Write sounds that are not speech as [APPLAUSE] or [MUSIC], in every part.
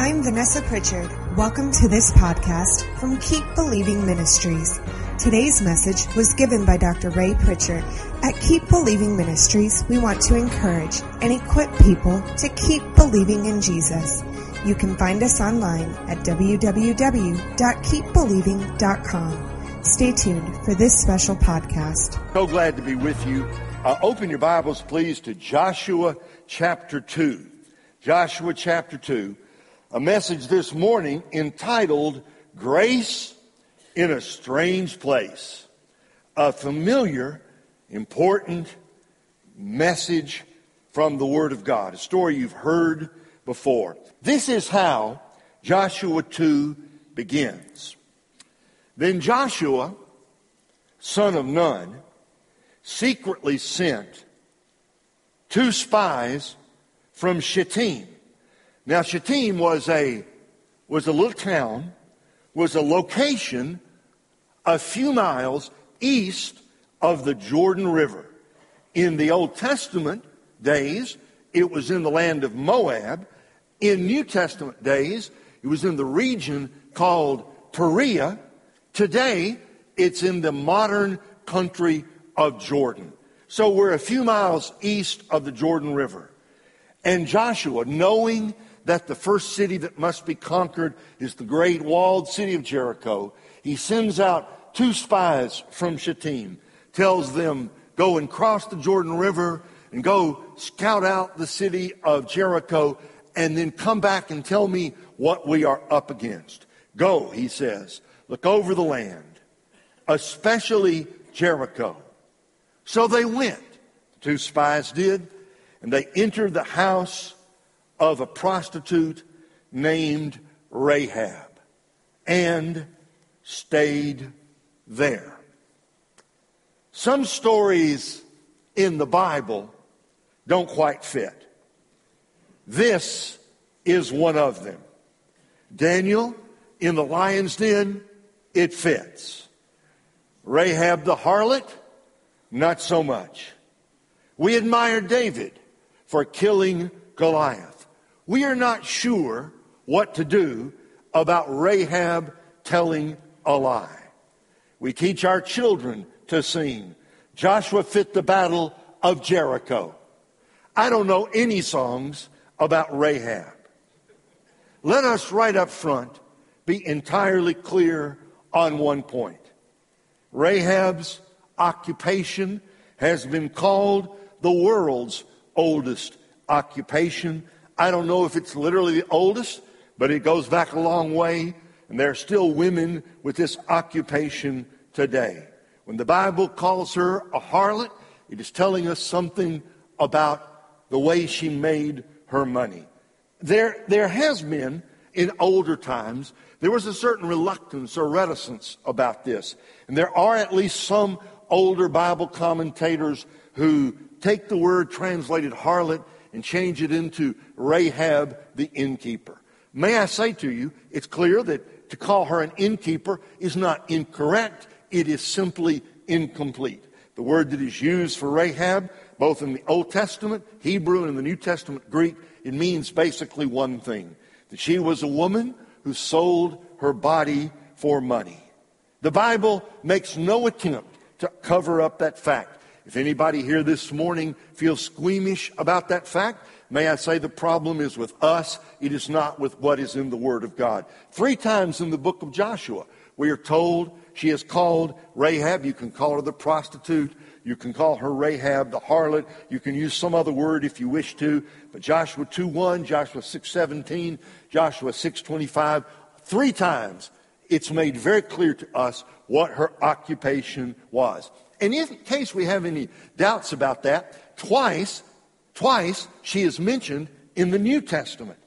I'm Vanessa Pritchard. Welcome to this podcast from Keep Believing Ministries. Today's message was given by Dr. Ray Pritchard. At Keep Believing Ministries, we want to encourage and equip people to keep believing in Jesus. You can find us online at www.keepbelieving.com. Stay tuned for this special podcast. So glad to be with you. Uh, open your Bibles, please, to Joshua chapter 2. Joshua chapter 2 a message this morning entitled Grace in a Strange Place. A familiar, important message from the Word of God, a story you've heard before. This is how Joshua 2 begins. Then Joshua, son of Nun, secretly sent two spies from Shittim now, Shittim was a, was a little town, was a location a few miles east of the Jordan River. In the Old Testament days, it was in the land of Moab. In New Testament days, it was in the region called Perea. Today, it's in the modern country of Jordan. So we're a few miles east of the Jordan River. And Joshua, knowing that the first city that must be conquered is the great walled city of Jericho, he sends out two spies from Shittim, tells them, go and cross the Jordan River and go scout out the city of Jericho and then come back and tell me what we are up against. Go, he says, look over the land, especially Jericho. So they went. the Two spies did, and they entered the house of a prostitute named Rahab and stayed there. Some stories in the Bible don't quite fit. This is one of them. Daniel in the lion's den, it fits. Rahab the harlot, not so much. We admire David for killing Goliath. We are not sure what to do about Rahab telling a lie. We teach our children to sing. Joshua fit the battle of Jericho. I don't know any songs about Rahab. Let us right up front be entirely clear on one point. Rahab's occupation has been called the world's oldest occupation I don't know if it's literally the oldest, but it goes back a long way, and there are still women with this occupation today. When the Bible calls her a harlot, it is telling us something about the way she made her money. There, there has been, in older times, there was a certain reluctance or reticence about this. And there are at least some older Bible commentators who take the word translated harlot and change it into Rahab the innkeeper. May I say to you, it's clear that to call her an innkeeper is not incorrect, it is simply incomplete. The word that is used for Rahab, both in the Old Testament, Hebrew, and in the New Testament, Greek, it means basically one thing that she was a woman who sold her body for money. The Bible makes no attempt to cover up that fact. If anybody here this morning feels squeamish about that fact, may I say the problem is with us. It is not with what is in the Word of God. Three times in the book of Joshua, we are told she is called Rahab. You can call her the prostitute. You can call her Rahab the harlot. You can use some other word if you wish to. But Joshua 2.1, Joshua 6.17, Joshua 6.25, three times it's made very clear to us what her occupation was. And in case we have any doubts about that, twice, twice she is mentioned in the New Testament.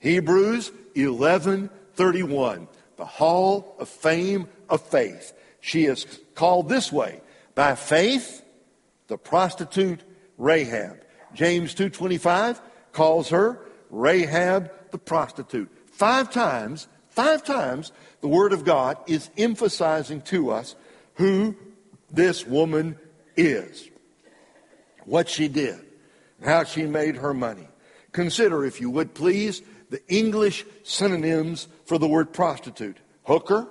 Hebrews 11:31, the hall of fame of faith. She is called this way, by faith, the prostitute Rahab. James 2:25 calls her Rahab the prostitute. Five times, five times the word of God is emphasizing to us who this woman is, what she did, how she made her money. Consider, if you would please, the English synonyms for the word prostitute hooker,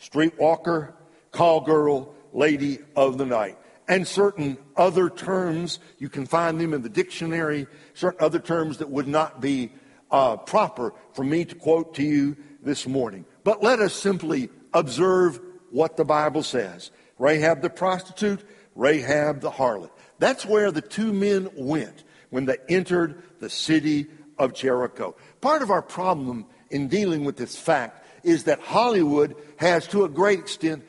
streetwalker, call girl, lady of the night. And certain other terms, you can find them in the dictionary, certain other terms that would not be uh, proper for me to quote to you this morning. But let us simply observe what the Bible says. Rahab the prostitute, Rahab the harlot. That's where the two men went when they entered the city of Jericho. Part of our problem in dealing with this fact is that Hollywood has, to a great extent,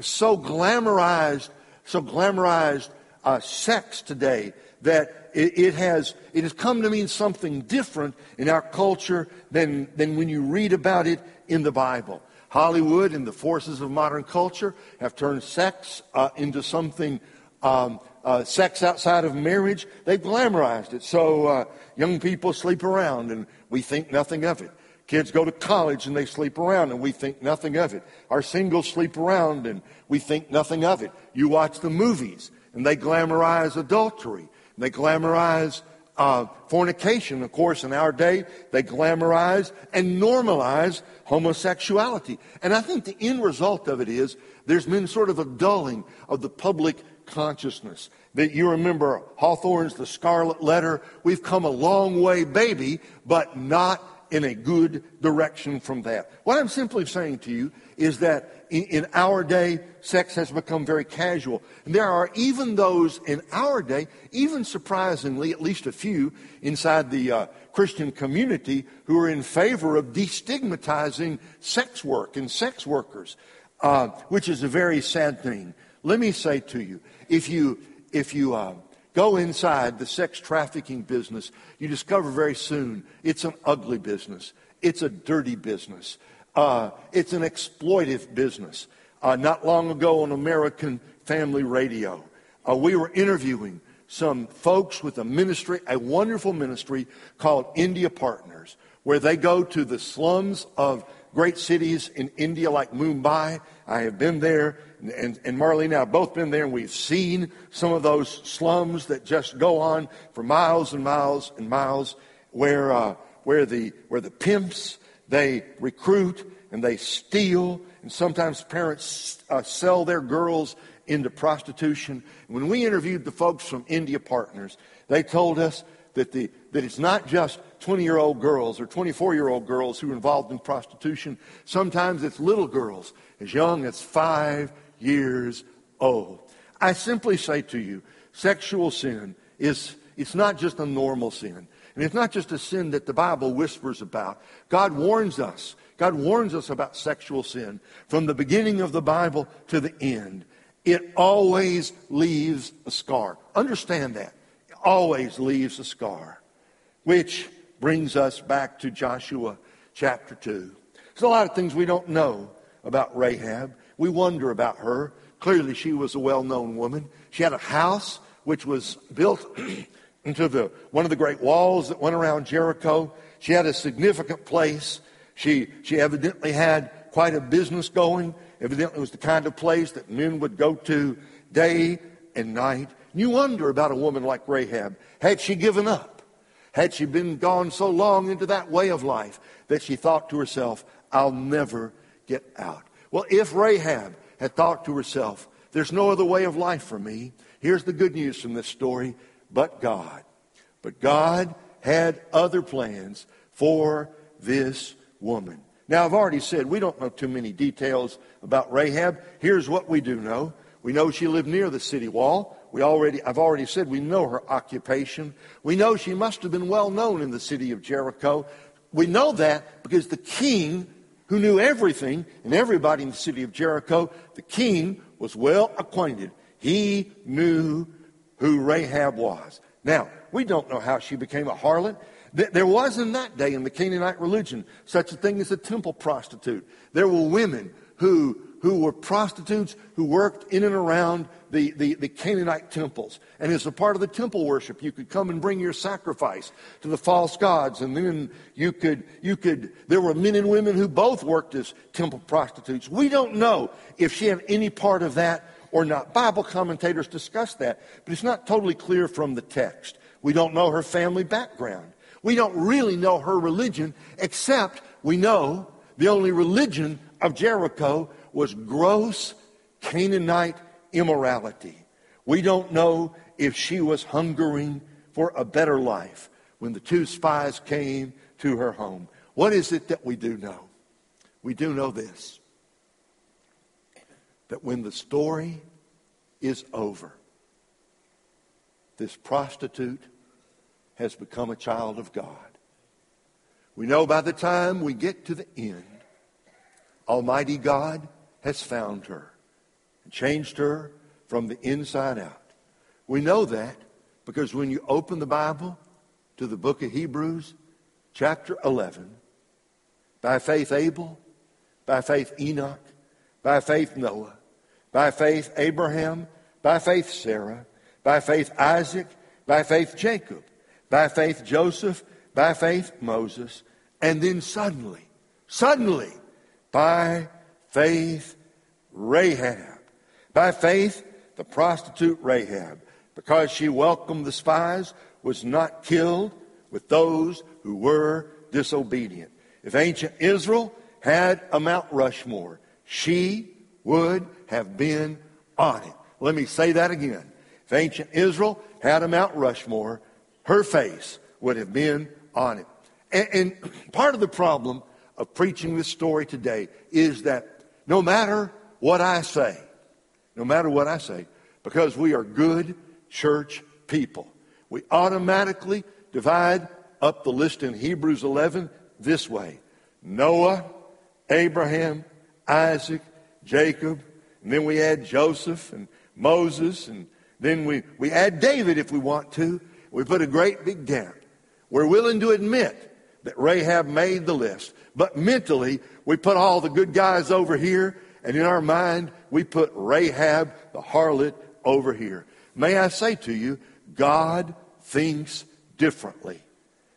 so glamorized, so glamorized uh, sex today that it, it, has it has come to mean something different in our culture than than when you read about it in the Bible. Hollywood and the forces of modern culture have turned sex uh, into something um, uh, sex outside of marriage. They've glamorized it. So uh, young people sleep around and we think nothing of it. Kids go to college and they sleep around and we think nothing of it. Our singles sleep around and we think nothing of it. You watch the movies and they glamorize adultery. And they glamorize uh, fornication, of course, in our day, they glamorize and normalize homosexuality. And I think the end result of it is there's been sort of a dulling of the public consciousness. That you remember Hawthorne's The Scarlet Letter. We've come a long way, baby, but not in a good direction from that. What I'm simply saying to you is that in, in, our day, sex has become very casual. And there are even those in our day, even surprisingly, at least a few inside the uh, Christian community, who are in favor of destigmatizing sex work and sex workers, uh, which is a very sad thing. Let me say to you, if you, if you, uh, Go inside the sex trafficking business. You discover very soon it's an ugly business. It's a dirty business. Uh, it's an exploitive business. Uh, not long ago on American Family Radio, uh, we were interviewing some folks with a ministry, a wonderful ministry called India Partners, where they go to the slums of great cities in India like Mumbai. I have been there, and, and Marlene have both been there, and we've seen some of those slums that just go on for miles and miles and miles, where uh, where the where the pimps they recruit and they steal, and sometimes parents uh, sell their girls into prostitution. When we interviewed the folks from India Partners, they told us that, the, that it's not just 20 year old girls or 24 year old girls who are involved in prostitution. Sometimes it's little girls as young as five years old. I simply say to you, sexual sin is it's not just a normal sin. And it's not just a sin that the Bible whispers about. God warns us. God warns us about sexual sin from the beginning of the Bible to the end. It always leaves a scar. Understand that It always leaves a scar, which brings us back to Joshua chapter 2. There's a lot of things we don't know about Rahab. We wonder about her. Clearly, she was a well known woman. She had a house which was built [CLEARS THROAT] into the, one of the great walls that went around Jericho. She had a significant place. She, she evidently had quite a business going. Evidently, it was the kind of place that men would go to day and night. You wonder about a woman like Rahab. Had she given up? Had she been gone so long into that way of life that she thought to herself, I'll never get out? Well, if Rahab had thought to herself, there's no other way of life for me, here's the good news from this story, but God. But God had other plans for this woman. Now, I've already said we don't know too many details about Rahab. Here's what we do know. We know she lived near the city wall. We already, I've already said we know her occupation. We know she must have been well known in the city of Jericho. We know that because the king, who knew everything and everybody in the city of Jericho, the king was well acquainted. He knew who Rahab was. Now, we don't know how she became a harlot. There was in that day in the Canaanite religion such a thing as a temple prostitute. There were women who who were prostitutes who worked in and around the, the, the, Canaanite temples. And as a part of the temple worship, you could come and bring your sacrifice to the false gods. And then you could, you could, there were men and women who both worked as temple prostitutes. We don't know if she had any part of that or not. Bible commentators discuss that, but it's not totally clear from the text. We don't know her family background. We don't really know her religion, except we know the only religion of Jericho was gross Canaanite immorality. We don't know if she was hungering for a better life when the two spies came to her home. What is it that we do know? We do know this that when the story is over, this prostitute has become a child of God. We know by the time we get to the end, Almighty God has found her and changed her from the inside out. We know that because when you open the Bible to the book of Hebrews, chapter 11, by faith Abel, by faith Enoch, by faith Noah, by faith Abraham, by faith Sarah, by faith Isaac, by faith Jacob, by faith Joseph, by faith Moses, and then suddenly, suddenly, by faith Rahab. By faith, the prostitute Rahab, because she welcomed the spies, was not killed with those who were disobedient. If ancient Israel had a Mount Rushmore, she would have been on it. Let me say that again. If ancient Israel had a Mount Rushmore, her face would have been on it. And, and part of the problem of preaching this story today is that no matter what I say, no matter what I say, because we are good church people, we automatically divide up the list in Hebrews 11 this way Noah, Abraham, Isaac, Jacob, and then we add Joseph and Moses, and then we, we add David if we want to. We put a great big gap. We're willing to admit that Rahab made the list, but mentally, we put all the good guys over here, and in our mind, we put Rahab, the harlot, over here. May I say to you, God thinks differently.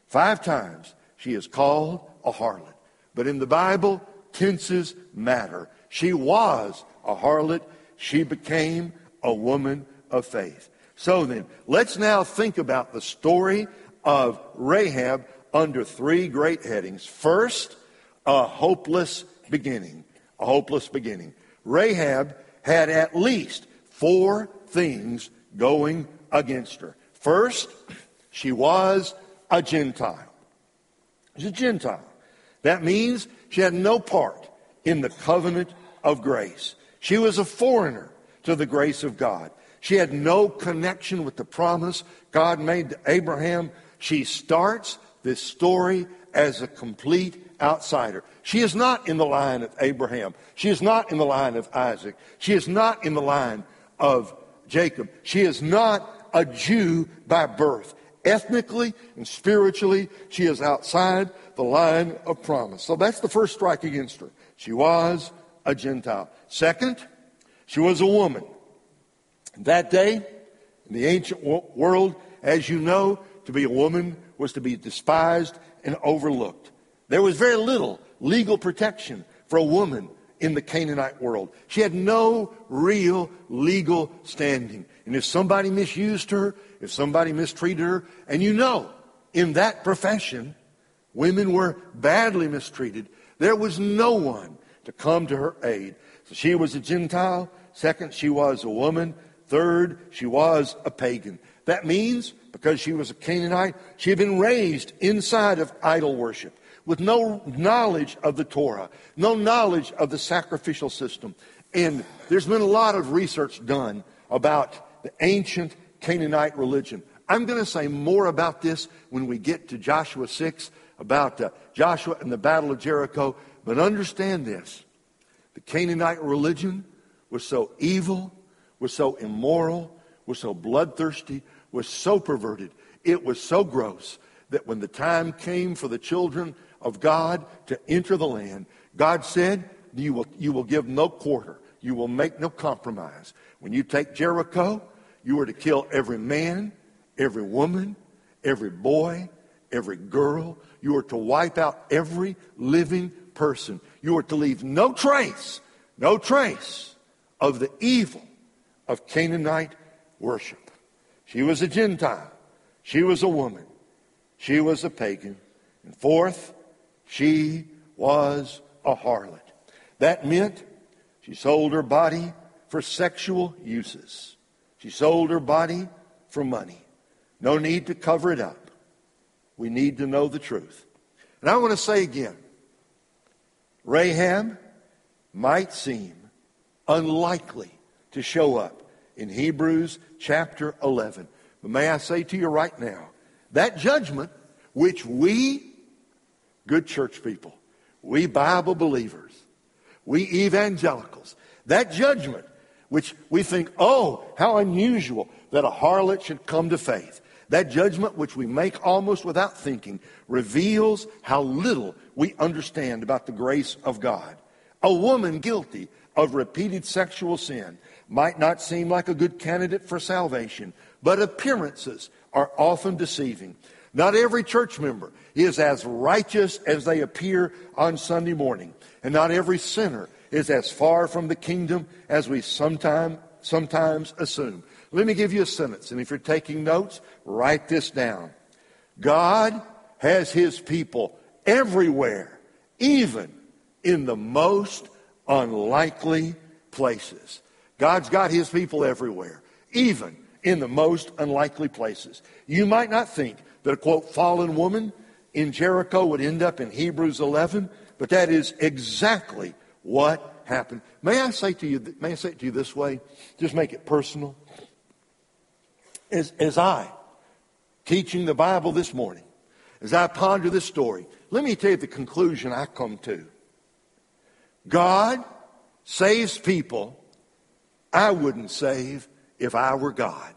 Five times she is called a harlot. But in the Bible, tenses matter. She was a harlot. She became a woman of faith. So then, let's now think about the story of Rahab under three great headings. First, a hopeless beginning. A hopeless beginning. Rahab had at least four things going against her. First, she was a Gentile. She's a Gentile. That means she had no part in the covenant of grace. She was a foreigner to the grace of God. She had no connection with the promise God made to Abraham. She starts this story as a complete outsider. She is not in the line of Abraham. She is not in the line of Isaac. She is not in the line of Jacob. She is not a Jew by birth. Ethnically and spiritually, she is outside the line of promise. So that's the first strike against her. She was a Gentile. Second, she was a woman. That day, in the ancient world, as you know, to be a woman was to be despised and overlooked. There was very little legal protection for a woman in the Canaanite world. She had no real legal standing. And if somebody misused her, if somebody mistreated her, and you know, in that profession, women were badly mistreated, there was no one to come to her aid. So she was a Gentile. Second, she was a woman. Third, she was a pagan. That means because she was a Canaanite, she had been raised inside of idol worship with no knowledge of the Torah, no knowledge of the sacrificial system. And there's been a lot of research done about the ancient Canaanite religion. I'm going to say more about this when we get to Joshua 6, about uh, Joshua and the Battle of Jericho. But understand this the Canaanite religion was so evil, was so immoral, was so bloodthirsty, was so perverted, it was so gross that when the time came for the children of God to enter the land, God said, you will, you will give no quarter. You will make no compromise. When you take Jericho, you are to kill every man, every woman, every boy, every girl. You are to wipe out every living person. You are to leave no trace, no trace of the evil of Canaanite worship. She was a Gentile. She was a woman. she was a pagan. And fourth, she was a harlot. That meant she sold her body for sexual uses. She sold her body for money. No need to cover it up. We need to know the truth. And I want to say again Rahab might seem unlikely to show up in Hebrews chapter 11. But may I say to you right now, that judgment which we, good church people, we Bible believers, we evangelicals, that judgment which we think, oh, how unusual that a harlot should come to faith. That judgment, which we make almost without thinking, reveals how little we understand about the grace of God. A woman guilty of repeated sexual sin might not seem like a good candidate for salvation, but appearances are often deceiving. Not every church member is as righteous as they appear on Sunday morning, and not every sinner is as far from the kingdom as we sometime, sometimes assume. Let me give you a sentence, and if you're taking notes, write this down. God has his people everywhere, even in the most unlikely places. God's got his people everywhere, even in the most unlikely places. You might not think that a quote, fallen woman in Jericho would end up in Hebrews 11, but that is exactly what happened. May I say to you, may I say to you this way? Just make it personal. As, as I, teaching the Bible this morning, as I ponder this story, let me tell you the conclusion I come to. God saves people I wouldn't save if I were God.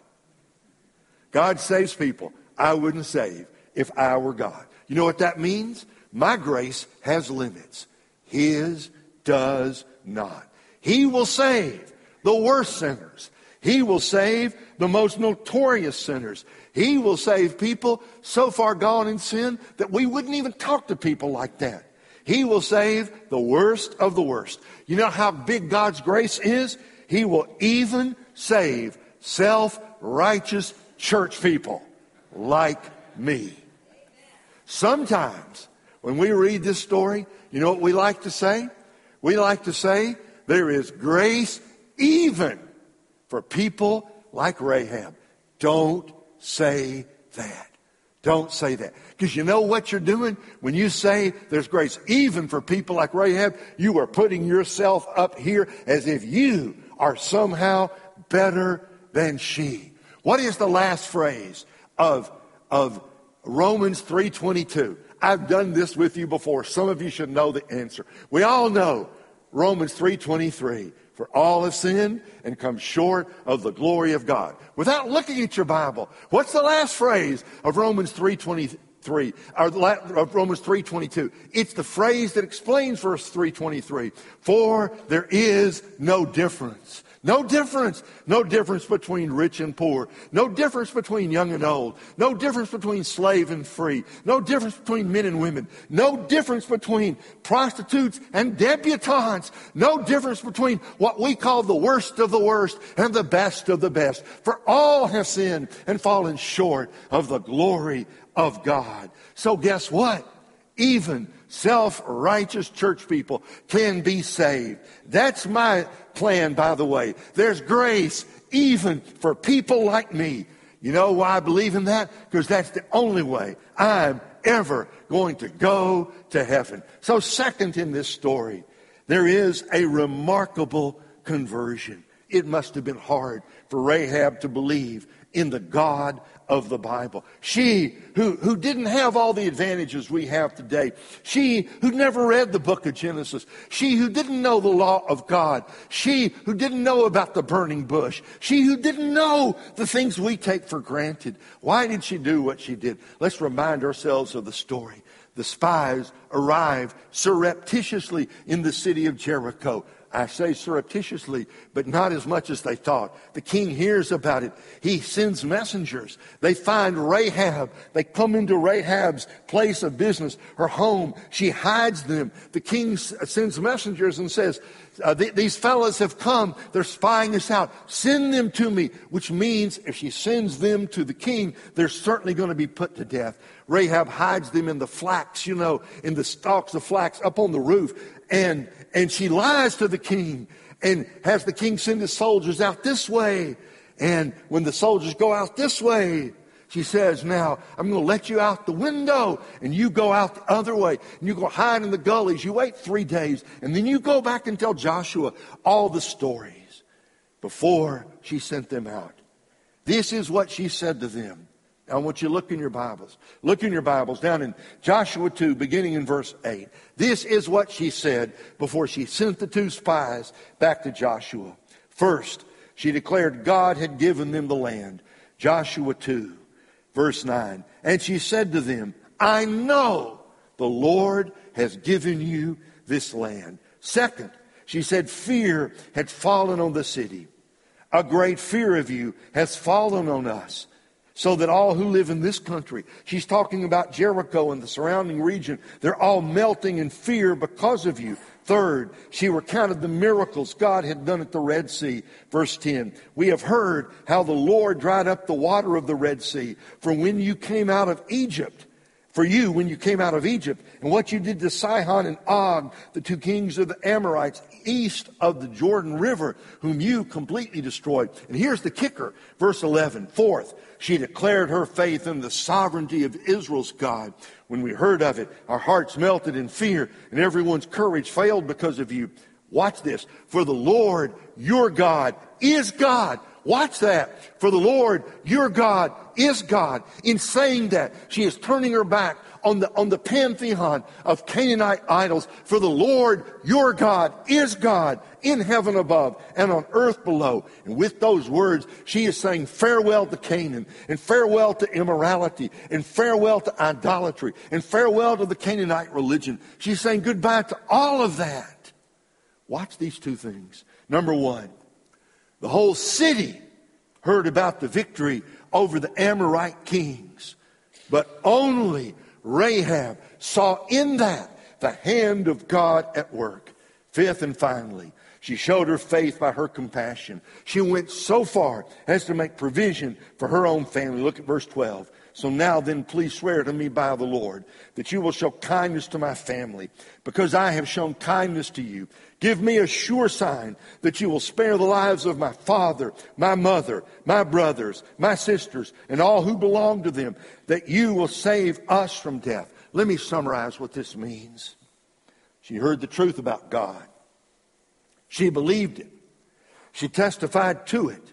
God saves people I wouldn't save if I were God. You know what that means? My grace has limits. His does not. He will save the worst sinners. He will save the most notorious sinners. He will save people so far gone in sin that we wouldn't even talk to people like that. He will save the worst of the worst. You know how big God's grace is? He will even save self righteous church people like me. Sometimes when we read this story, you know what we like to say? We like to say there is grace even for people like Rahab. Don't say that. Don't say that. Because you know what you're doing? When you say there's grace even for people like Rahab, you are putting yourself up here as if you are somehow better than she. What is the last phrase of, of Romans 3.22? I've done this with you before. Some of you should know the answer. We all know Romans 3.23. For all have sinned and come short of the glory of God. Without looking at your Bible, what's the last phrase of Romans 3.23? Or of Romans 3.22? It's the phrase that explains verse 3.23. For there is no difference no difference. No difference between rich and poor. No difference between young and old. No difference between slave and free. No difference between men and women. No difference between prostitutes and debutantes. No difference between what we call the worst of the worst and the best of the best. For all have sinned and fallen short of the glory of God. So guess what? Even self righteous church people can be saved. That's my plan, by the way. There's grace even for people like me. You know why I believe in that? Because that's the only way I'm ever going to go to heaven. So, second in this story, there is a remarkable conversion. It must have been hard for Rahab to believe in the God of the Bible. She who, who didn't have all the advantages we have today. She who never read the book of Genesis. She who didn't know the law of God. She who didn't know about the burning bush. She who didn't know the things we take for granted. Why did she do what she did? Let's remind ourselves of the story. The spies arrived surreptitiously in the city of Jericho. I say surreptitiously, but not as much as they thought. The king hears about it. He sends messengers. They find Rahab. They come into Rahab's place of business, her home. She hides them. The king sends messengers and says, uh, th- these fellows have come. They're spying us out. Send them to me, which means if she sends them to the king, they're certainly going to be put to death. Rahab hides them in the flax, you know, in the stalks of flax up on the roof. And, and she lies to the king and has the king send his soldiers out this way. And when the soldiers go out this way, she says, Now, I'm going to let you out the window, and you go out the other way, and you go hide in the gullies. You wait three days, and then you go back and tell Joshua all the stories before she sent them out. This is what she said to them. I want you to look in your Bibles. Look in your Bibles down in Joshua 2, beginning in verse 8. This is what she said before she sent the two spies back to Joshua. First, she declared God had given them the land. Joshua 2, verse 9. And she said to them, I know the Lord has given you this land. Second, she said, fear had fallen on the city. A great fear of you has fallen on us so that all who live in this country, she's talking about Jericho and the surrounding region, they're all melting in fear because of you. Third, she recounted the miracles God had done at the Red Sea. Verse 10, we have heard how the Lord dried up the water of the Red Sea. For when you came out of Egypt, for you when you came out of Egypt, and what you did to Sihon and Og, the two kings of the Amorites, east of the Jordan River, whom you completely destroyed. And here's the kicker, verse 11. Fourth, she declared her faith in the sovereignty of Israel's God. When we heard of it, our hearts melted in fear, and everyone's courage failed because of you. Watch this. For the Lord, your God, is God. Watch that. For the Lord, your God, is God. In saying that, she is turning her back on the, on the pantheon of Canaanite idols. For the Lord, your God, is God in heaven above and on earth below. And with those words, she is saying farewell to Canaan and farewell to immorality and farewell to idolatry and farewell to the Canaanite religion. She's saying goodbye to all of that. Watch these two things. Number one, the whole city heard about the victory over the Amorite kings, but only Rahab saw in that the hand of God at work. Fifth and finally, she showed her faith by her compassion. She went so far as to make provision for her own family. Look at verse 12. So now then, please swear to me by the Lord that you will show kindness to my family because I have shown kindness to you. Give me a sure sign that you will spare the lives of my father, my mother, my brothers, my sisters, and all who belong to them, that you will save us from death. Let me summarize what this means. She heard the truth about God. She believed it. She testified to it.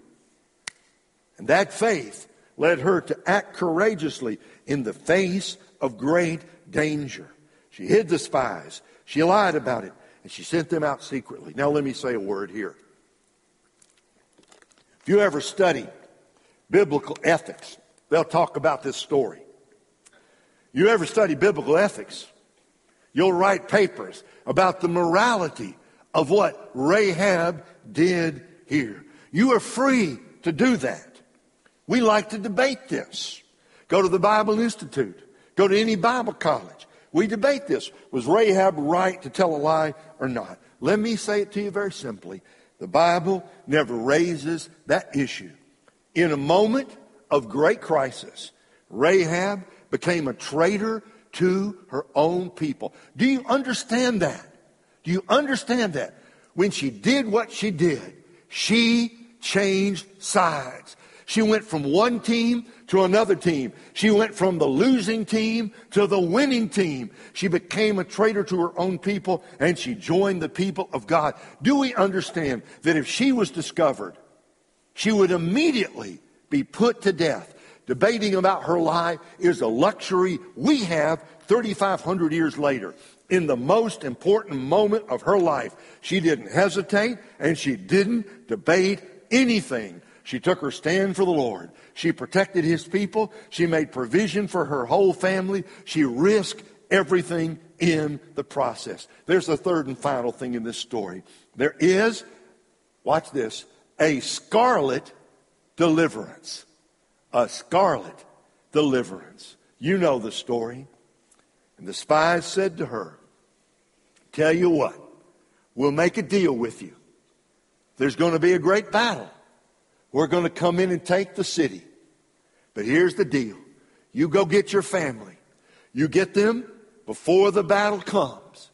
And that faith led her to act courageously in the face of great danger. She hid the spies. She lied about it. And she sent them out secretly. Now, let me say a word here. If you ever study biblical ethics, they'll talk about this story. You ever study biblical ethics, you'll write papers about the morality of what Rahab did here. You are free to do that. We like to debate this. Go to the Bible Institute. Go to any Bible college. We debate this. Was Rahab right to tell a lie or not? Let me say it to you very simply. The Bible never raises that issue. In a moment of great crisis, Rahab became a traitor to her own people. Do you understand that? Do you understand that? When she did what she did, she changed sides. She went from one team to another team. She went from the losing team to the winning team. She became a traitor to her own people and she joined the people of God. Do we understand that if she was discovered, she would immediately be put to death? Debating about her lie is a luxury we have 3,500 years later. In the most important moment of her life, she didn't hesitate and she didn't debate anything. She took her stand for the Lord. She protected his people. She made provision for her whole family. She risked everything in the process. There's a third and final thing in this story. There is, watch this, a scarlet deliverance. A scarlet deliverance. You know the story. And the spies said to her, Tell you what, we'll make a deal with you. There's going to be a great battle. We're going to come in and take the city. But here's the deal you go get your family, you get them before the battle comes.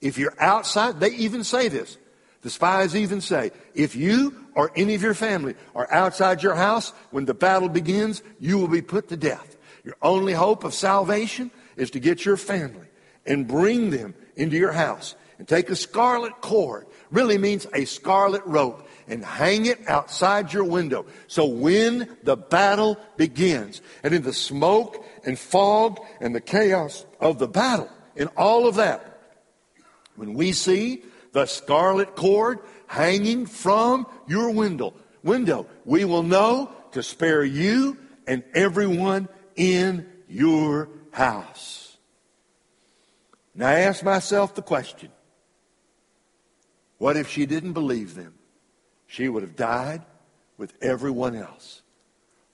If you're outside, they even say this. The spies even say, if you or any of your family are outside your house when the battle begins, you will be put to death. Your only hope of salvation is to get your family and bring them into your house and take a scarlet cord, really means a scarlet rope, and hang it outside your window. So when the battle begins, and in the smoke and fog and the chaos of the battle, in all of that, when we see the scarlet cord hanging from your window, window, we will know to spare you and everyone in your house. Now I ask myself the question, what if she didn't believe them? She would have died with everyone else.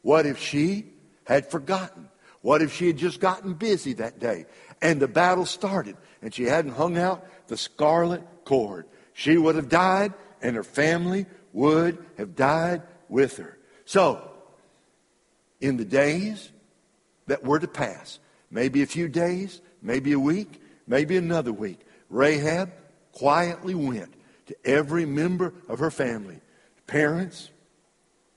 What if she had forgotten? What if she had just gotten busy that day and the battle started and she hadn't hung out the scarlet cord? She would have died and her family would have died with her. So, in the days that were to pass, maybe a few days, maybe a week, maybe another week, Rahab quietly went to every member of her family parents,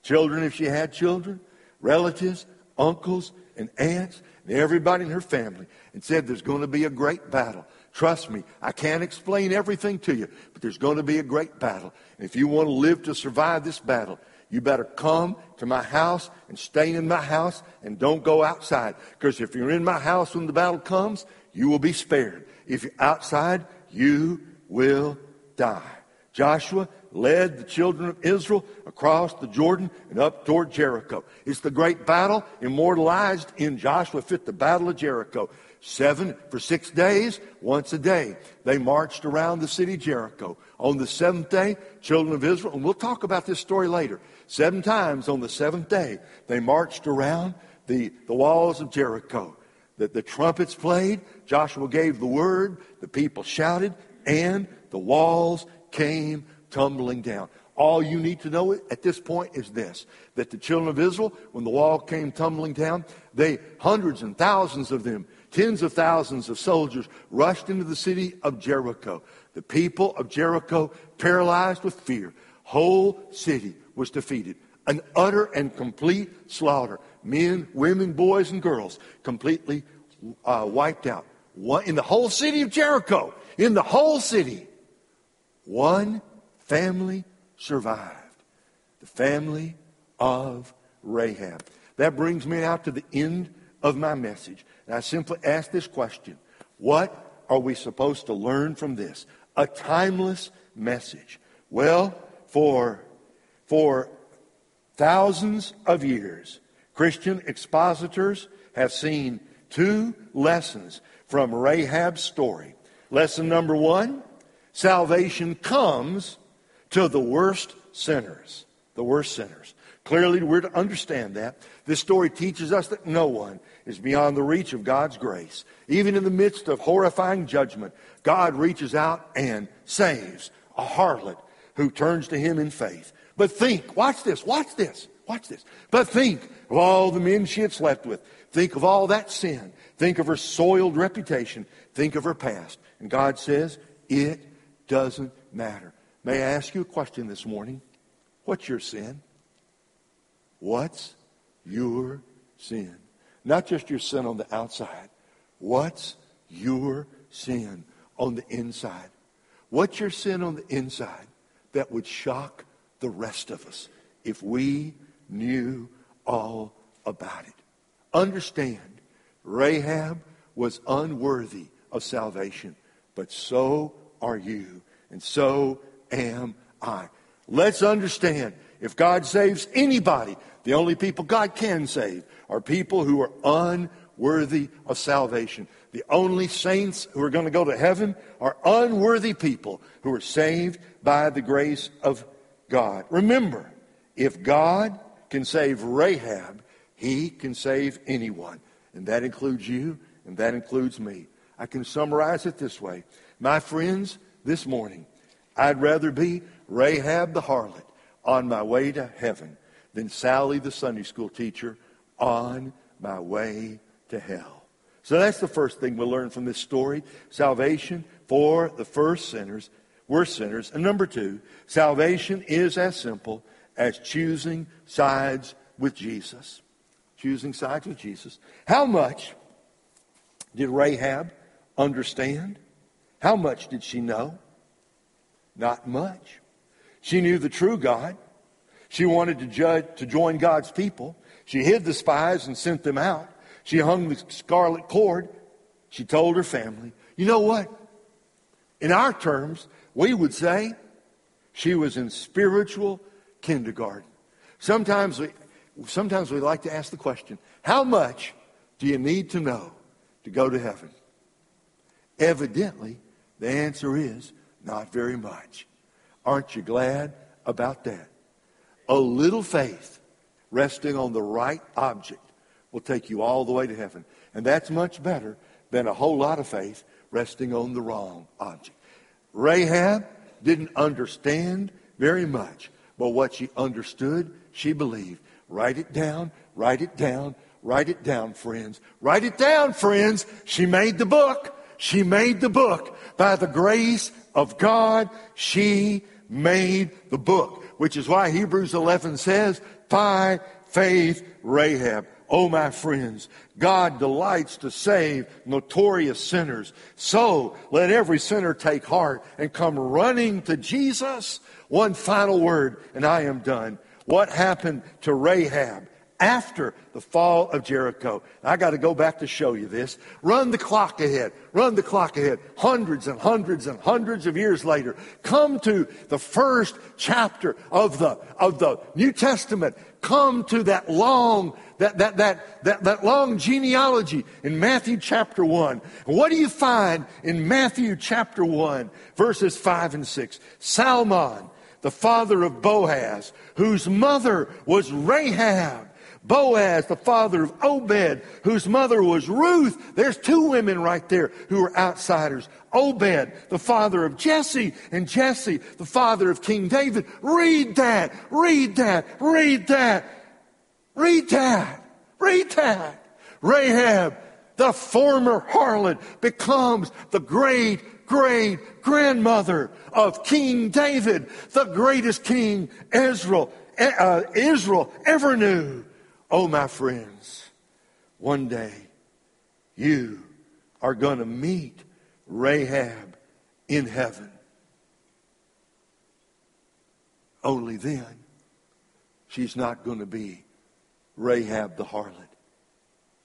children if she had children, relatives, uncles, and aunts, and everybody in her family, and said, There's going to be a great battle. Trust me, I can't explain everything to you, but there's going to be a great battle. And if you want to live to survive this battle, you better come to my house and stay in my house and don't go outside. Because if you're in my house when the battle comes, you will be spared. If you're outside, you will die. Joshua led the children of Israel across the Jordan and up toward Jericho. It's the great battle immortalized in Joshua 5, the Battle of Jericho. Seven for six days, once a day. They marched around the city Jericho. On the seventh day, children of Israel, and we'll talk about this story later. Seven times on the seventh day, they marched around the, the walls of Jericho. The, the trumpets played, Joshua gave the word, the people shouted, and the walls came tumbling down. All you need to know at this point is this that the children of Israel, when the wall came tumbling down, they, hundreds and thousands of them, tens of thousands of soldiers, rushed into the city of Jericho. The people of Jericho, paralyzed with fear, whole city was defeated. An utter and complete slaughter. Men, women, boys, and girls completely uh, wiped out. One, in the whole city of Jericho, in the whole city, one family survived. The family of Rahab. That brings me out to the end of my message. And I simply ask this question What are we supposed to learn from this? A timeless message. Well, for, for thousands of years, Christian expositors have seen two lessons from Rahab's story. Lesson number one salvation comes to the worst sinners. The worst sinners. Clearly, we're to understand that. This story teaches us that no one is beyond the reach of God's grace. Even in the midst of horrifying judgment, God reaches out and saves a harlot who turns to him in faith. But think, watch this, watch this, watch this. But think of all the men she had slept with. Think of all that sin. Think of her soiled reputation. Think of her past. And God says, it doesn't matter. May I ask you a question this morning? What's your sin? What's your sin? Not just your sin on the outside. What's your sin on the inside? What's your sin on the inside that would shock the rest of us if we knew all about it? Understand, Rahab was unworthy of salvation, but so are you, and so am I. Let's understand if God saves anybody, the only people God can save are people who are unworthy of salvation. The only saints who are going to go to heaven are unworthy people who are saved by the grace of God. Remember, if God can save Rahab, he can save anyone. And that includes you, and that includes me. I can summarize it this way. My friends, this morning, I'd rather be Rahab the harlot on my way to heaven than Sally the Sunday school teacher on my way to hell. So that's the first thing we'll learn from this story. Salvation for the first sinners. We're sinners. And number two, salvation is as simple as choosing sides with Jesus. Choosing sides with Jesus. How much did Rahab understand? How much did she know? Not much. She knew the true God. She wanted to judge, to join God's people. She hid the spies and sent them out. She hung the scarlet cord. She told her family. You know what? In our terms, we would say she was in spiritual kindergarten. Sometimes we, sometimes we like to ask the question, how much do you need to know to go to heaven? Evidently, the answer is not very much. Aren't you glad about that? A little faith resting on the right object will take you all the way to heaven. And that's much better than a whole lot of faith resting on the wrong object. Rahab didn't understand very much, but what she understood, she believed. Write it down, write it down, write it down, friends. Write it down, friends. She made the book. She made the book. By the grace of God, she made the book, which is why Hebrews 11 says, by faith, Rahab. Oh, my friends, God delights to save notorious sinners. So let every sinner take heart and come running to Jesus. One final word, and I am done. What happened to Rahab after the fall of Jericho. I got to go back to show you this. Run the clock ahead. Run the clock ahead. Hundreds and hundreds and hundreds of years later. Come to the first chapter of the, of the New Testament. Come to that long, that, that, that, that, that long genealogy in Matthew chapter 1. what do you find in Matthew chapter 1, verses 5 and 6? Salmon, the father of Boaz, whose mother was Rahab Boaz, the father of Obed, whose mother was Ruth. There's two women right there who are outsiders. Obed, the father of Jesse, and Jesse, the father of King David. Read that, read that, read that, read that, read that. Rahab, the former harlot, becomes the great, great grandmother of King David, the greatest king Israel, uh, Israel ever knew. Oh, my friends, one day you are going to meet Rahab in heaven. Only then, she's not going to be Rahab the harlot.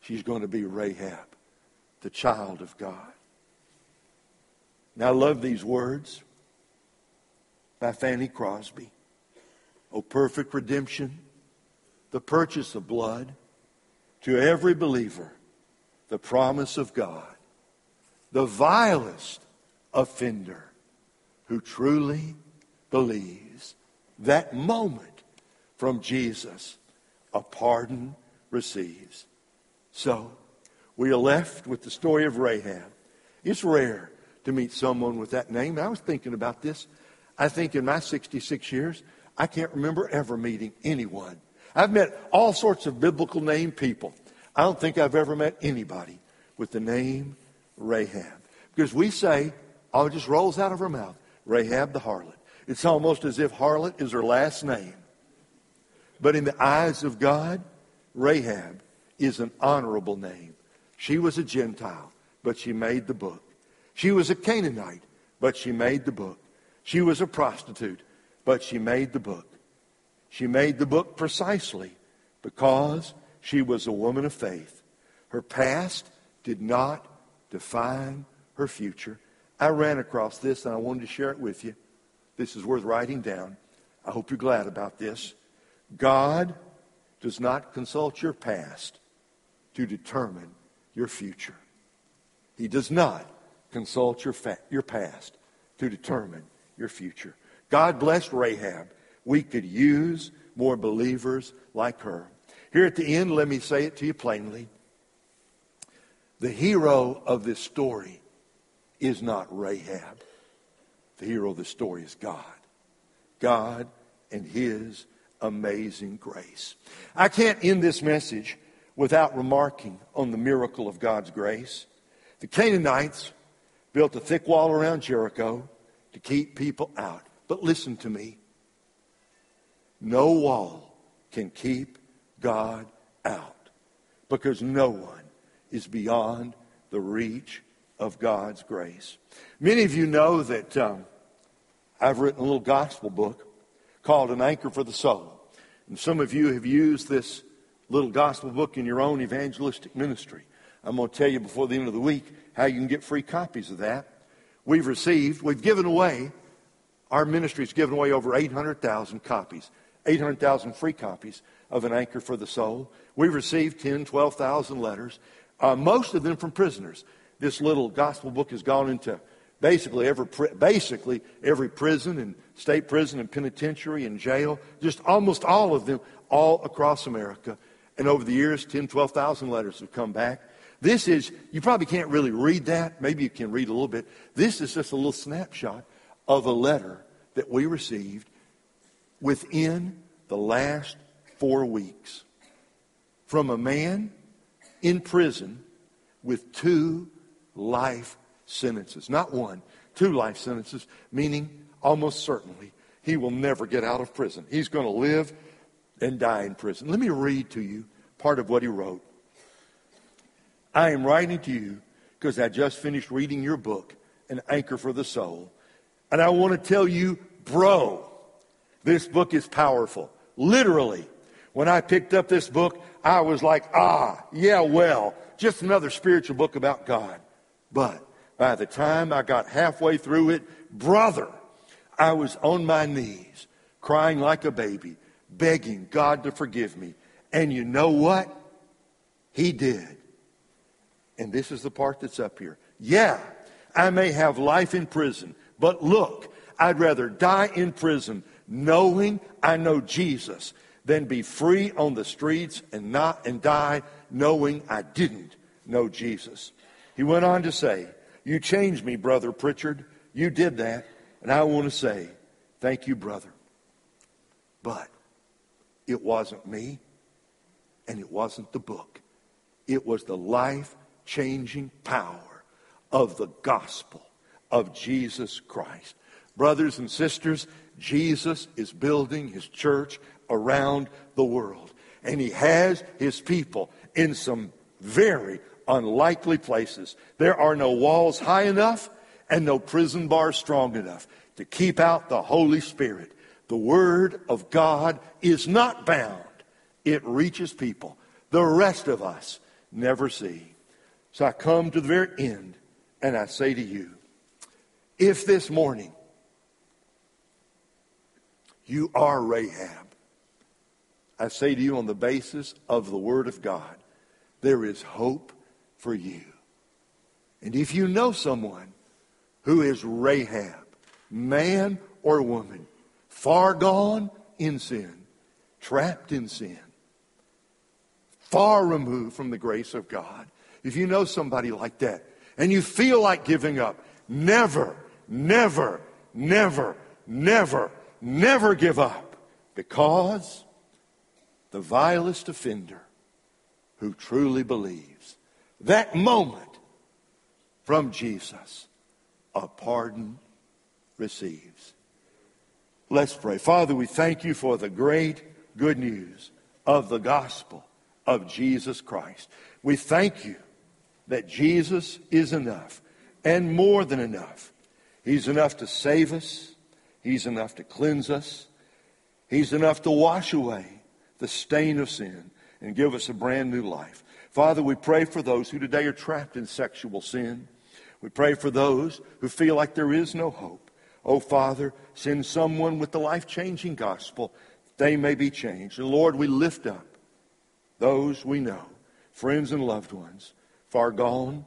She's going to be Rahab, the child of God. Now, I love these words by Fanny Crosby. Oh, perfect redemption the purchase of blood, to every believer, the promise of God, the vilest offender who truly believes that moment from Jesus, a pardon receives. So, we are left with the story of Rahab. It's rare to meet someone with that name. I was thinking about this. I think in my 66 years, I can't remember ever meeting anyone I've met all sorts of biblical name people. I don't think I've ever met anybody with the name Rahab. Because we say, oh, it just rolls out of her mouth, Rahab the harlot. It's almost as if harlot is her last name. But in the eyes of God, Rahab is an honorable name. She was a Gentile, but she made the book. She was a Canaanite, but she made the book. She was a prostitute, but she made the book. She made the book precisely because she was a woman of faith. Her past did not define her future. I ran across this and I wanted to share it with you. This is worth writing down. I hope you're glad about this. God does not consult your past to determine your future. He does not consult your, fa- your past to determine your future. God bless Rahab. We could use more believers like her. Here at the end, let me say it to you plainly. The hero of this story is not Rahab. The hero of the story is God. God and His amazing grace. I can't end this message without remarking on the miracle of God's grace. The Canaanites built a thick wall around Jericho to keep people out. But listen to me. No wall can keep God out because no one is beyond the reach of God's grace. Many of you know that um, I've written a little gospel book called An Anchor for the Soul. And some of you have used this little gospel book in your own evangelistic ministry. I'm going to tell you before the end of the week how you can get free copies of that. We've received, we've given away, our ministry's given away over 800,000 copies, 800,000 free copies of An Anchor for the Soul. We've received 10, 12,000 letters, uh, most of them from prisoners. This little gospel book has gone into basically every, basically every prison and state prison and penitentiary and jail, just almost all of them, all across America. And over the years, 10, 12,000 letters have come back. This is, you probably can't really read that. Maybe you can read a little bit. This is just a little snapshot of a letter that we received within the last four weeks from a man in prison with two life sentences. Not one, two life sentences, meaning almost certainly he will never get out of prison. He's going to live and die in prison. Let me read to you part of what he wrote. I am writing to you because I just finished reading your book, An Anchor for the Soul. And I want to tell you, bro, this book is powerful. Literally. When I picked up this book, I was like, ah, yeah, well, just another spiritual book about God. But by the time I got halfway through it, brother, I was on my knees, crying like a baby, begging God to forgive me. And you know what? He did. And this is the part that's up here. Yeah, I may have life in prison, but look, I'd rather die in prison knowing I know Jesus than be free on the streets and not and die knowing I didn't know Jesus. He went on to say, You changed me, brother Pritchard. You did that. And I want to say, Thank you, brother. But it wasn't me, and it wasn't the book. It was the life changing power of the gospel of Jesus Christ. Brothers and sisters, Jesus is building his church around the world. And he has his people in some very unlikely places. There are no walls high enough and no prison bars strong enough to keep out the Holy Spirit. The Word of God is not bound, it reaches people the rest of us never see. So I come to the very end and I say to you if this morning you are Rahab, I say to you on the basis of the Word of God, there is hope for you. And if you know someone who is Rahab, man or woman, far gone in sin, trapped in sin, far removed from the grace of God, if you know somebody like that and you feel like giving up, never, never, never, never, never give up because the vilest offender who truly believes that moment from Jesus, a pardon receives. Let's pray. Father, we thank you for the great good news of the gospel of Jesus Christ. We thank you that Jesus is enough and more than enough. He's enough to save us. He's enough to cleanse us. He's enough to wash away the stain of sin and give us a brand new life. Father, we pray for those who today are trapped in sexual sin. We pray for those who feel like there is no hope. Oh, Father, send someone with the life changing gospel. They may be changed. And Lord, we lift up those we know, friends and loved ones, far gone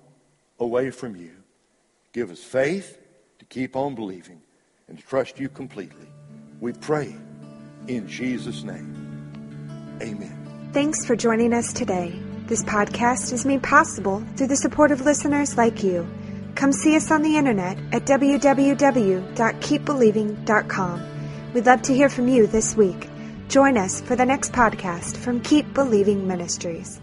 away from you. Give us faith to keep on believing and trust you completely. We pray in Jesus' name. Amen. Thanks for joining us today. This podcast is made possible through the support of listeners like you. Come see us on the internet at www.keepbelieving.com. We'd love to hear from you this week. Join us for the next podcast from Keep Believing Ministries.